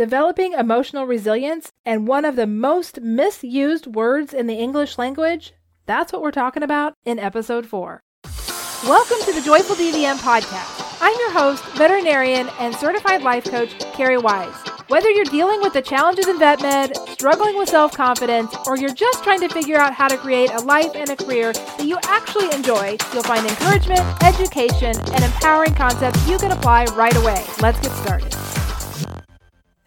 developing emotional resilience and one of the most misused words in the English language? That's what we're talking about in episode 4. Welcome to the Joyful DVM podcast. I'm your host, veterinarian and certified life coach, Cari Wise. Whether you're dealing with the challenges in vet med, struggling with self confidence, or you're just trying to figure out how to create a life and a career that you actually enjoy, you'll find encouragement, education, and empowering concepts you can apply right away. Let's get started.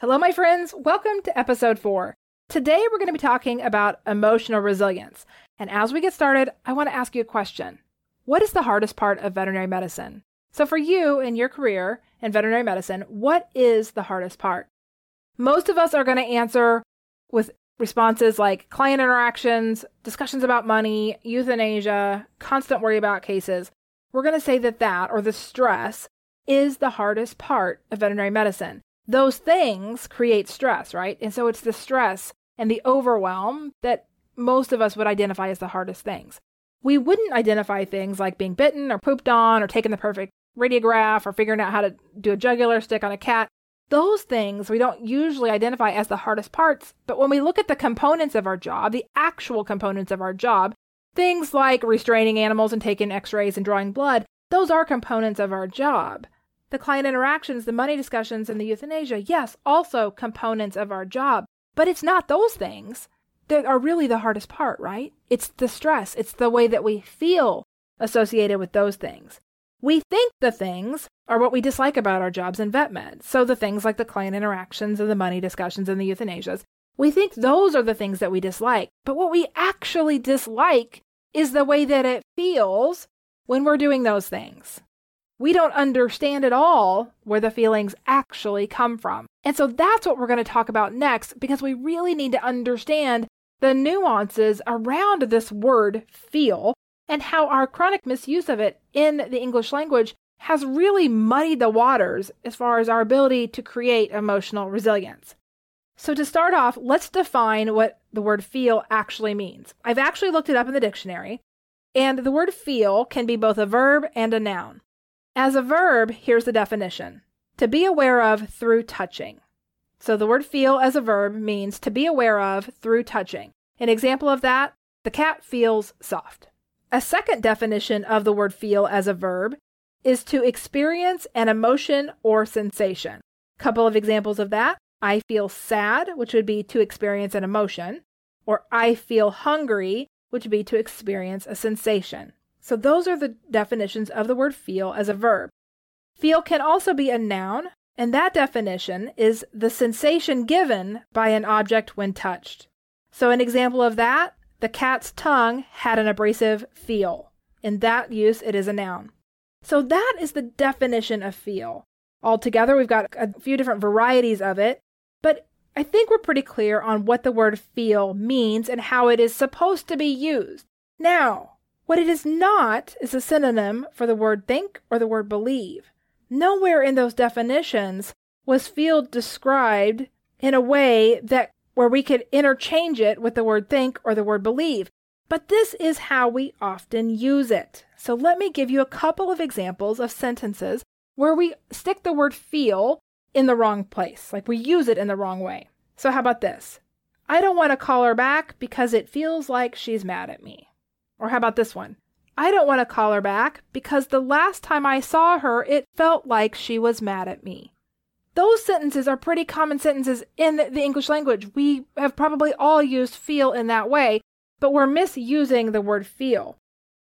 Hello, my friends. Welcome to episode four. Today, we're going to be talking about emotional resilience. And as we get started, I want to ask you a question What is the hardest part of veterinary medicine? So, for you in your career in veterinary medicine, what is the hardest part? Most of us are going to answer with responses like client interactions, discussions about money, euthanasia, constant worry about cases. We're going to say that that, or the stress, is the hardest part of veterinary medicine those things create stress, right? And so it's the stress and the overwhelm that most of us would identify as the hardest things. We wouldn't identify things like being bitten or pooped on or taking the perfect radiograph or figuring out how to do a jugular stick on a cat. Those things we don't usually identify as the hardest parts, but when we look at the components of our job, the actual components of our job, things like restraining animals and taking x rays and drawing blood, those are components of our job. The client interactions, the money discussions, and the euthanasia, yes, also components of our job. But it's not those things that are really the hardest part, right? It's the stress, it's the way that we feel associated with those things. We think the things are what we dislike about our jobs in vet med. So the things like the client interactions and the money discussions and the euthanasias, we think those are the things that we dislike. But what we actually dislike is the way that it feels when we're doing those things we don't understand at all where the feelings actually come from. And so that's what we're going to talk about next because we really need to understand the nuances around this word feel and how our chronic misuse of it in the English language has really muddied the waters as far as our ability to create emotional resilience. So, to start off, let's define what the word feel actually means. I've actually looked it up in the dictionary, and the word feel can be both a verb and a noun. As a verb, here's the definition to be aware of through touching. So the word feel as a verb means to be aware of through touching. An example of that, the cat feels soft. A second definition of the word feel as a verb is to experience an emotion or sensation. Couple of examples of that. I feel sad, which would be to experience an emotion, or I feel hungry, which would be to experience a sensation. So those are the definitions of the word feel as a verb. Feel can also be a noun, and that definition is the sensation given by an object when touched. So an example of that, the cat's tongue had an abrasive feel. In that use, it is a noun. So that is the definition of feel. Altogether, we've got a few different varieties of it, but I think we're pretty clear on what the word feel means and how it is supposed to be used. Now, what it is not is a synonym for the word think or the word believe. Nowhere in those definitions was feel described in a way that where we could interchange it with the word think or the word believe. But this is how we often use it. So let me give you a couple of examples of sentences where we stick the word feel in the wrong place, like we use it in the wrong way. So how about this? I don't want to call her back because it feels like she's mad at me. Or how about this one? I don't want to call her back because the last time I saw her, it felt like she was mad at me. Those sentences are pretty common sentences in the English language. We have probably all used feel in that way, but we're misusing the word feel.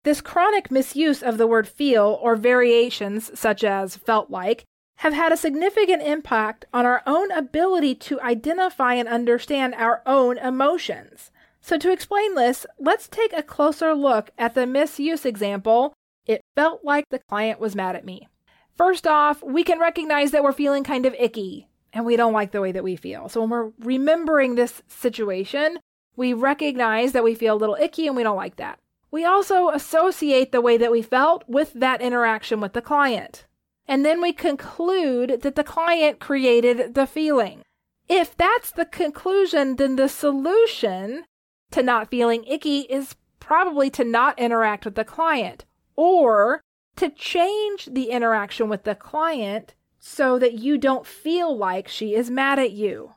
This chronic misuse of the word feel or variations such as felt like have had a significant impact on our own ability to identify and understand our own emotions. So, to explain this, let's take a closer look at the misuse example. It felt like the client was mad at me. First off, we can recognize that we're feeling kind of icky and we don't like the way that we feel. So, when we're remembering this situation, we recognize that we feel a little icky and we don't like that. We also associate the way that we felt with that interaction with the client. And then we conclude that the client created the feeling. If that's the conclusion, then the solution to not feeling icky is probably to not interact with the client or to change the interaction with the client so that you don't feel like she is mad at you.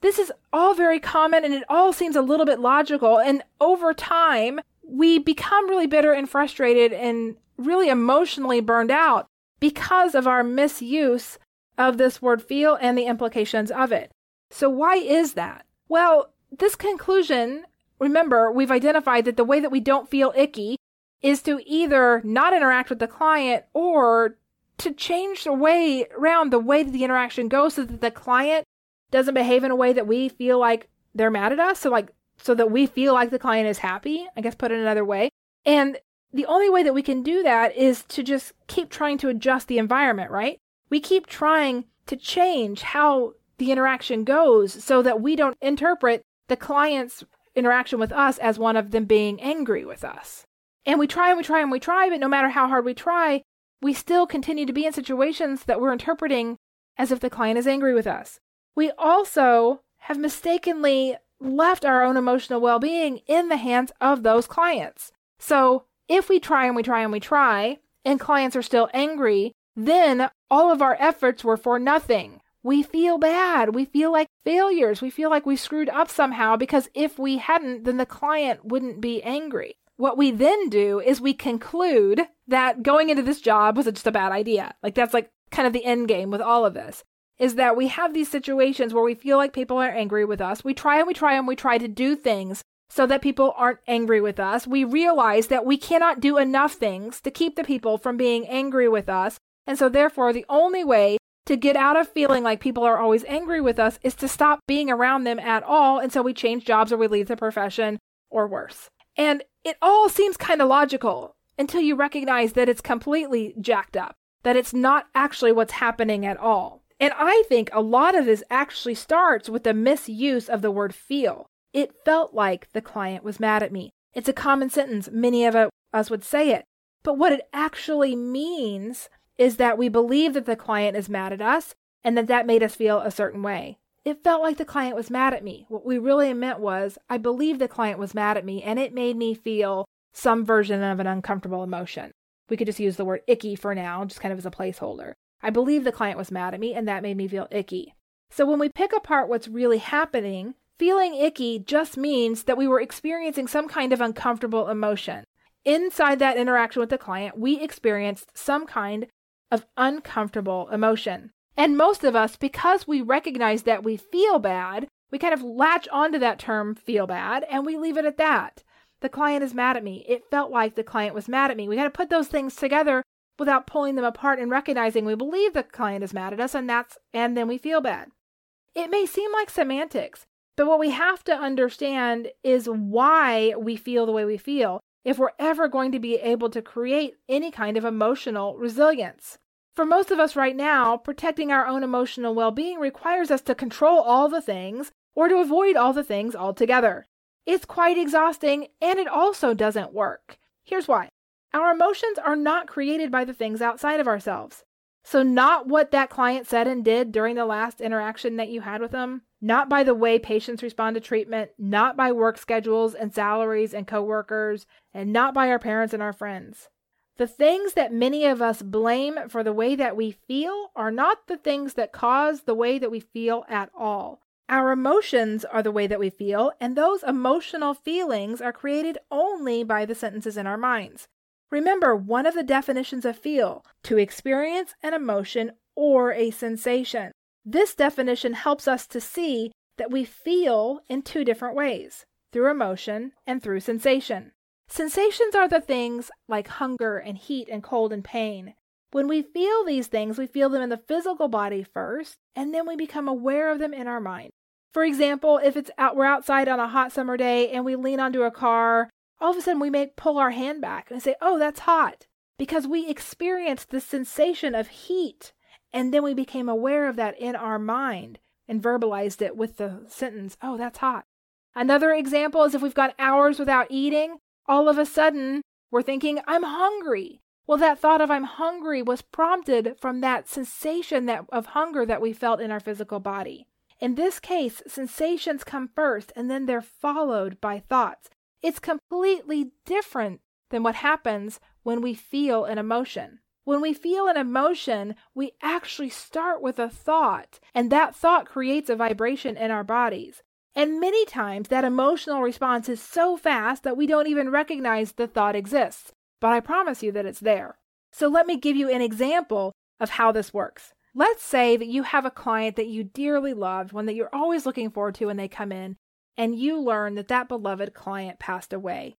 This is all very common and it all seems a little bit logical. And over time, we become really bitter and frustrated and really emotionally burned out because of our misuse of this word feel and the implications of it. So, why is that? Well, this conclusion, remember, we've identified that the way that we don't feel icky is to either not interact with the client or to change the way around the way that the interaction goes so that the client doesn't behave in a way that we feel like they're mad at us. So, like, so that we feel like the client is happy, I guess, put it another way. And the only way that we can do that is to just keep trying to adjust the environment, right? We keep trying to change how the interaction goes so that we don't interpret the client's interaction with us as one of them being angry with us. And we try and we try and we try, but no matter how hard we try, we still continue to be in situations that we're interpreting as if the client is angry with us. We also have mistakenly left our own emotional well being in the hands of those clients. So if we try and we try and we try, and clients are still angry, then all of our efforts were for nothing. We feel bad. We feel like failures. We feel like we screwed up somehow because if we hadn't, then the client wouldn't be angry. What we then do is we conclude that going into this job was just a bad idea. Like that's like kind of the end game with all of this is that we have these situations where we feel like people are angry with us. We try and we try and we try to do things so that people aren't angry with us. We realize that we cannot do enough things to keep the people from being angry with us. And so, therefore, the only way to get out of feeling like people are always angry with us is to stop being around them at all. So we change jobs or we leave the profession or worse. And it all seems kind of logical until you recognize that it's completely jacked up, that it's not actually what's happening at all. And I think a lot of this actually starts with the misuse of the word feel. It felt like the client was mad at me. It's a common sentence. Many of us would say it. But what it actually means is that we believe that the client is mad at us and that that made us feel a certain way. It felt like the client was mad at me. What we really meant was, I believe the client was mad at me and it made me feel some version of an uncomfortable emotion. We could just use the word icky for now, just kind of as a placeholder. I believe the client was mad at me, and that made me feel icky. So when we pick apart what's really happening, feeling icky just means that we were experiencing some kind of uncomfortable emotion. Inside that interaction with the client, we experienced some kind of uncomfortable emotion. And most of us, because we recognize that we feel bad, we kind of latch onto that term feel bad and we leave it at that. The client is mad at me. It felt like the client was mad at me. We got to put those things together without pulling them apart and recognizing we believe the client is mad at us and that's and then we feel bad. It may seem like semantics, but what we have to understand is why we feel the way we feel if we're ever going to be able to create any kind of emotional resilience. For most of us right now, protecting our own emotional well being requires us to control all the things or to avoid all the things altogether. It's quite exhausting and it also doesn't work. Here's why our emotions are not created by the things outside of ourselves. So, not what that client said and did during the last interaction that you had with them, not by the way patients respond to treatment, not by work schedules and salaries and coworkers, and not by our parents and our friends. The things that many of us blame for the way that we feel are not the things that cause the way that we feel at all. Our emotions are the way that we feel, and those emotional feelings are created only by the sentences in our minds. Remember one of the definitions of feel to experience an emotion or a sensation. This definition helps us to see that we feel in two different ways through emotion and through sensation. Sensations are the things like hunger and heat and cold and pain. When we feel these things, we feel them in the physical body first, and then we become aware of them in our mind. For example, if it's out, we're outside on a hot summer day and we lean onto a car all of a sudden we may pull our hand back and say, oh, that's hot, because we experienced the sensation of heat. And then we became aware of that in our mind and verbalized it with the sentence, oh, that's hot. Another example is if we've gone hours without eating, all of a sudden we're thinking, I'm hungry. Well, that thought of I'm hungry was prompted from that sensation that, of hunger that we felt in our physical body. In this case, sensations come first and then they're followed by thoughts. It's completely different than what happens when we feel an emotion. When we feel an emotion, we actually start with a thought, and that thought creates a vibration in our bodies. And many times that emotional response is so fast that we don't even recognize the thought exists. But I promise you that it's there. So let me give you an example of how this works. Let's say that you have a client that you dearly loved, one that you're always looking forward to when they come in, and you learn that that beloved client passed away.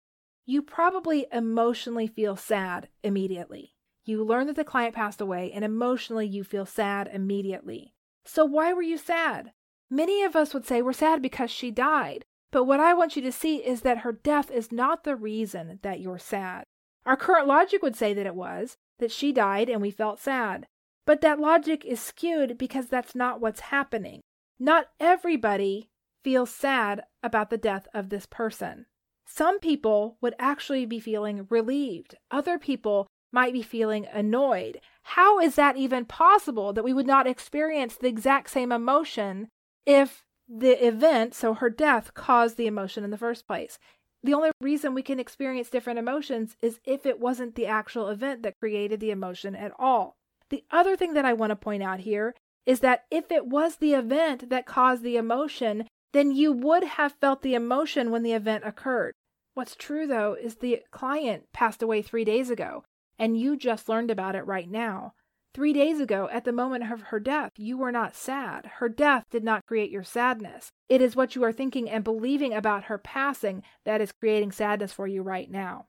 You probably emotionally feel sad immediately. You learn that the client passed away, and emotionally you feel sad immediately. So, why were you sad? Many of us would say we're sad because she died. But what I want you to see is that her death is not the reason that you're sad. Our current logic would say that it was, that she died and we felt sad. But that logic is skewed because that's not what's happening. Not everybody feels sad about the death of this person. Some people would actually be feeling relieved. Other people might be feeling annoyed. How is that even possible that we would not experience the exact same emotion if the event, so her death, caused the emotion in the first place? The only reason we can experience different emotions is if it wasn't the actual event that created the emotion at all. The other thing that I want to point out here is that if it was the event that caused the emotion, then you would have felt the emotion when the event occurred. What's true, though, is the client passed away three days ago, and you just learned about it right now. Three days ago, at the moment of her death, you were not sad. Her death did not create your sadness. It is what you are thinking and believing about her passing that is creating sadness for you right now.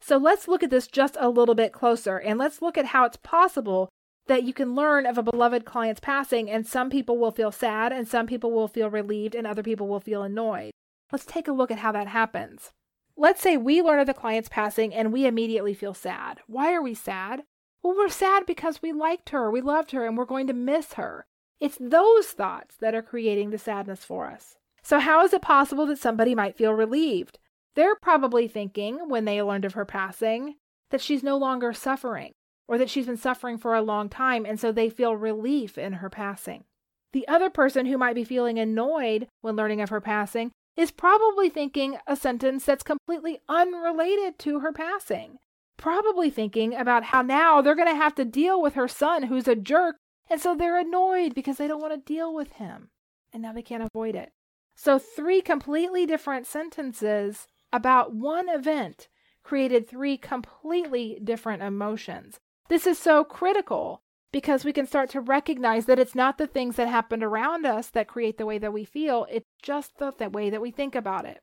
So let's look at this just a little bit closer and let's look at how it's possible that you can learn of a beloved client's passing and some people will feel sad and some people will feel relieved and other people will feel annoyed. Let's take a look at how that happens. Let's say we learn of the client's passing and we immediately feel sad. Why are we sad? Well, we're sad because we liked her, we loved her, and we're going to miss her. It's those thoughts that are creating the sadness for us. So, how is it possible that somebody might feel relieved? They're probably thinking, when they learned of her passing, that she's no longer suffering, or that she's been suffering for a long time, and so they feel relief in her passing. The other person who might be feeling annoyed when learning of her passing is probably thinking a sentence that's completely unrelated to her passing probably thinking about how now they're going to have to deal with her son who's a jerk. And so they're annoyed because they don't want to deal with him. And now they can't avoid it. So, three completely different sentences about one event created three completely different emotions. This is so critical because we can start to recognize that it's not the things that happened around us that create the way that we feel, it's just the, the way that we think about it.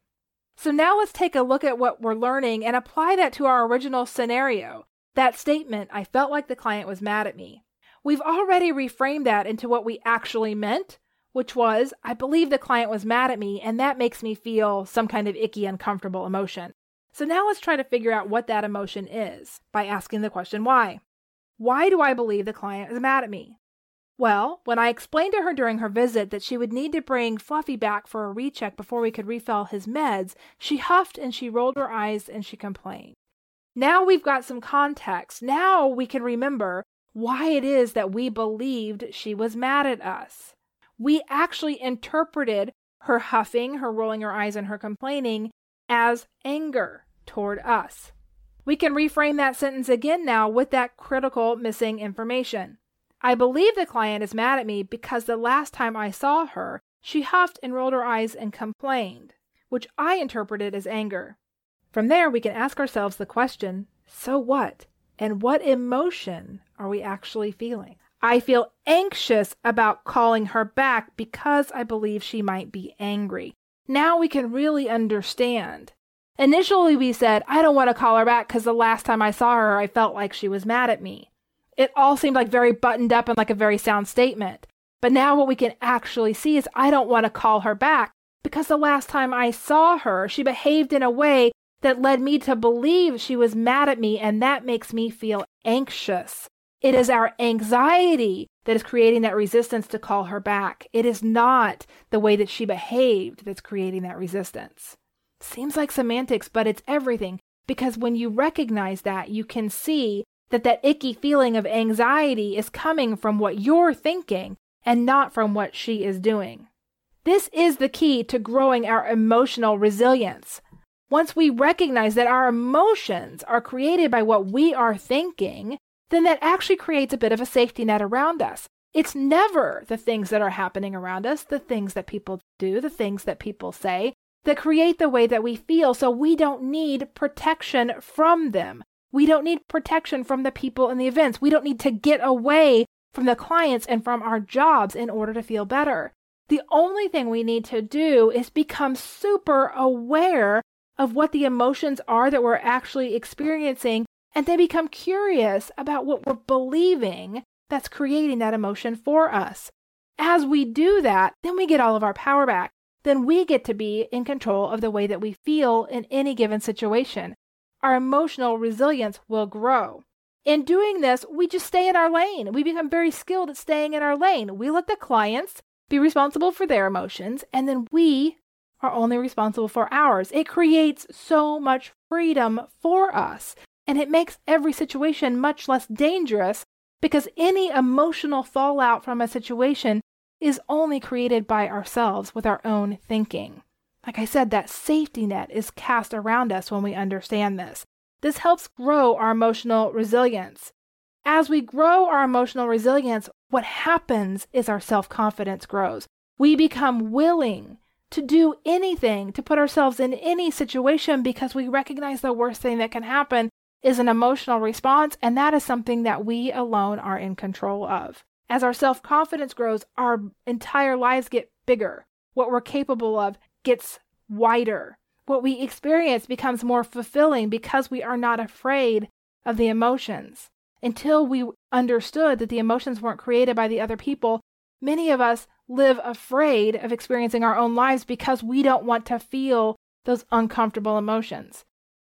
So now let's take a look at what we're learning and apply that to our original scenario. That statement, I felt like the client was mad at me. We've already reframed that into what we actually meant, which was, I believe the client was mad at me, and that makes me feel some kind of icky, uncomfortable emotion. So now let's try to figure out what that emotion is by asking the question why. Why do I believe the client is mad at me? Well, when I explained to her during her visit that she would need to bring Fluffy back for a recheck before we could refill his meds, she huffed and she rolled her eyes and she complained. Now we've got some context. Now we can remember why it is that we believed she was mad at us. We actually interpreted her huffing, her rolling her eyes, and her complaining as anger toward us. We can reframe that sentence again now with that critical missing information. I believe the client is mad at me because the last time I saw her, she huffed and rolled her eyes and complained, which I interpreted as anger. From there, we can ask ourselves the question so what? And what emotion are we actually feeling? I feel anxious about calling her back because I believe she might be angry. Now we can really understand. Initially, we said, I don't want to call her back because the last time I saw her, I felt like she was mad at me it all seemed like very buttoned up and like a very sound statement. But now what we can actually see is I don't want to call her back because the last time I saw her, she behaved in a way that led me to believe she was mad at me, and that makes me feel anxious. It is our anxiety that is creating that resistance to call her back. It is not the way that she behaved that's creating that resistance. Seems like semantics, but it's everything because when you recognize that, you can see that that icky feeling of anxiety is coming from what you're thinking and not from what she is doing. This is the key to growing our emotional resilience. Once we recognize that our emotions are created by what we are thinking, then that actually creates a bit of a safety net around us. It's never the things that are happening around us, the things that people do, the things that people say that create the way that we feel. So we don't need protection from them. We don't need protection from the people and the events. We don't need to get away from the clients and from our jobs in order to feel better. The only thing we need to do is become super aware of what the emotions are that we're actually experiencing and then become curious about what we're believing that's creating that emotion for us. As we do that, then we get all of our power back. Then we get to be in control of the way that we feel in any given situation. Our emotional resilience will grow. In doing this, we just stay in our lane. We become very skilled at staying in our lane. We let the clients be responsible for their emotions, and then we are only responsible for ours. It creates so much freedom for us, and it makes every situation much less dangerous because any emotional fallout from a situation is only created by ourselves with our own thinking. Like I said, that safety net is cast around us when we understand this. This helps grow our emotional resilience. As we grow our emotional resilience, what happens is our self confidence grows. We become willing to do anything, to put ourselves in any situation because we recognize the worst thing that can happen is an emotional response, and that is something that we alone are in control of. As our self confidence grows, our entire lives get bigger. What we're capable of gets wider. What we experience becomes more fulfilling because we are not afraid of the emotions. Until we understood that the emotions weren't created by the other people, many of us live afraid of experiencing our own lives because we don't want to feel those uncomfortable emotions.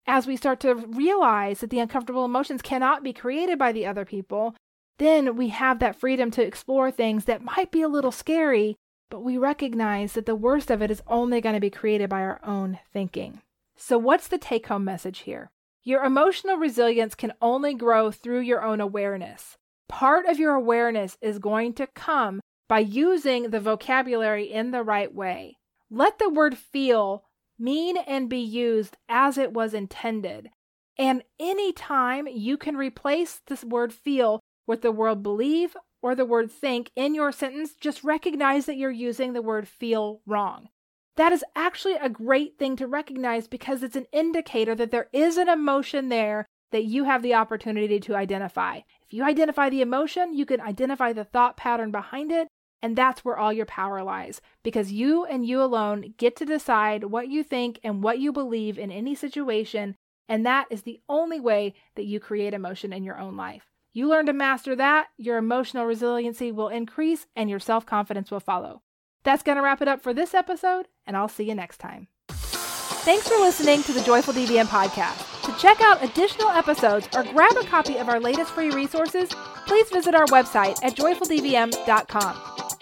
As we start to realize that the uncomfortable emotions cannot be created by the other people, then we have that freedom to explore things that might be a little scary, but we recognize that the worst of it is only going to be created by our own thinking. So, what's the take home message here? Your emotional resilience can only grow through your own awareness. Part of your awareness is going to come by using the vocabulary in the right way. Let the word feel mean and be used as it was intended. And anytime you can replace this word feel with the word believe or the word think in your sentence, just recognize that you're using the word feel wrong. That is actually a great thing to recognize because it's an indicator that there is an emotion there that you have the opportunity to identify. If you identify the emotion, you can identify the thought pattern behind it, and that's where all your power lies because you and you alone get to decide what you think and what you believe in any situation, and that is the only way that you create emotion in your own life. You learn to master that, your emotional resiliency will increase and your self confidence will follow. That's going to wrap it up for this episode, and I'll see you next time. Thanks for listening to the Joyful DVM podcast. To check out additional episodes or grab a copy of our latest free resources, please visit our website at joyfuldvm.com.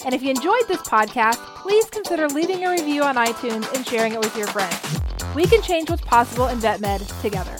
And if you enjoyed this podcast, please consider leaving a review on iTunes and sharing it with your friends. We can change what's possible in vet med together.